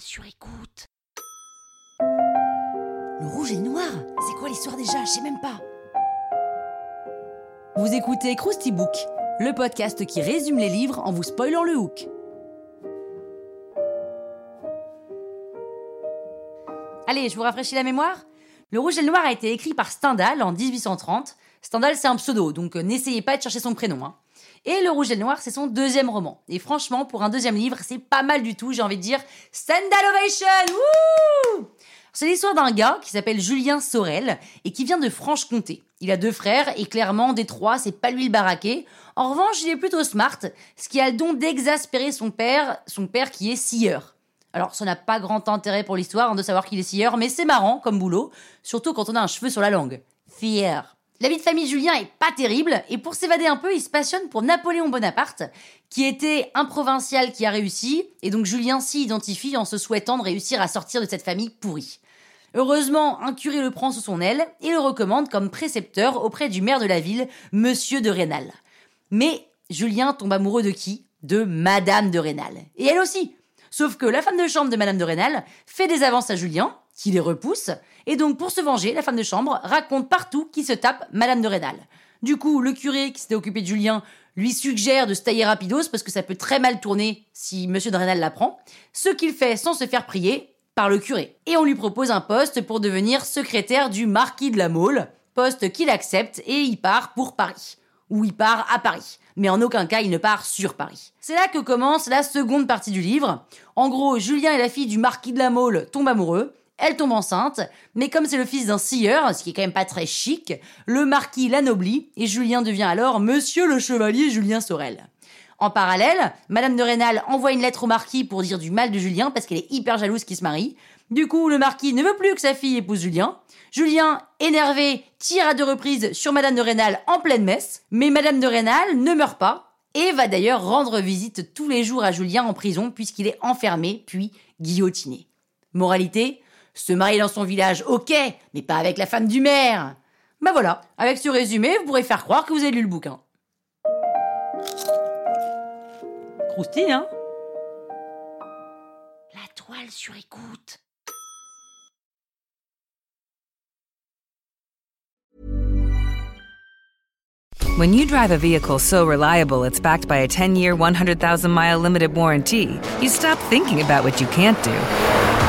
Sur écoute. Le rouge et le noir C'est quoi l'histoire déjà? Je sais même pas. Vous écoutez Krusty Book, le podcast qui résume les livres en vous spoilant le hook. Allez, je vous rafraîchis la mémoire Le Rouge et le Noir a été écrit par Stendhal en 1830. Stendhal, c'est un pseudo, donc euh, n'essayez pas de chercher son prénom. Hein. Et Le Rouge et le Noir, c'est son deuxième roman. Et franchement, pour un deuxième livre, c'est pas mal du tout, j'ai envie de dire Stendhal Ovation C'est l'histoire d'un gars qui s'appelle Julien Sorel et qui vient de Franche-Comté. Il a deux frères et clairement, des trois, c'est pas lui le baraqué. En revanche, il est plutôt smart, ce qui a le don d'exaspérer son père, son père qui est scieur. Alors, ça n'a pas grand intérêt pour l'histoire hein, de savoir qu'il est scieur, mais c'est marrant comme boulot, surtout quand on a un cheveu sur la langue. Fier. La vie de famille Julien est pas terrible, et pour s'évader un peu, il se passionne pour Napoléon Bonaparte, qui était un provincial qui a réussi, et donc Julien s'y identifie en se souhaitant de réussir à sortir de cette famille pourrie. Heureusement, un curé le prend sous son aile et le recommande comme précepteur auprès du maire de la ville, Monsieur de Rênal. Mais Julien tombe amoureux de qui? De Madame de Rênal. Et elle aussi, Sauf que la femme de chambre de Madame de Rênal fait des avances à Julien, qui les repousse, et donc pour se venger, la femme de chambre raconte partout qui se tape Madame de Rênal. Du coup, le curé qui s'était occupé de Julien lui suggère de se tailler rapidos parce que ça peut très mal tourner si Monsieur de Rênal l'apprend, ce qu'il fait sans se faire prier par le curé. Et on lui propose un poste pour devenir secrétaire du marquis de la Mole, poste qu'il accepte et il part pour Paris. Ou il part à Paris mais en aucun cas il ne part sur Paris. C'est là que commence la seconde partie du livre. En gros, Julien et la fille du marquis de la Mole tombent amoureux, elle tombe enceinte, mais comme c'est le fils d'un scieur, ce qui est quand même pas très chic, le marquis l'anoblit et Julien devient alors Monsieur le Chevalier Julien Sorel. En parallèle, Madame de Rênal envoie une lettre au marquis pour dire du mal de Julien parce qu'elle est hyper jalouse qu'il se marie. Du coup, le marquis ne veut plus que sa fille épouse Julien. Julien, énervé, tire à deux reprises sur Madame de Rênal en pleine messe, mais Madame de Rênal ne meurt pas et va d'ailleurs rendre visite tous les jours à Julien en prison puisqu'il est enfermé puis guillotiné. Moralité, se marier dans son village, ok, mais pas avec la femme du maire. Bah voilà, avec ce résumé, vous pourrez faire croire que vous avez lu le bouquin. Croustille, hein? La toile sur écoute. When you drive a vehicle so reliable it's backed by a 10 year, 100,000 mile limited warranty, you stop thinking about what you can't do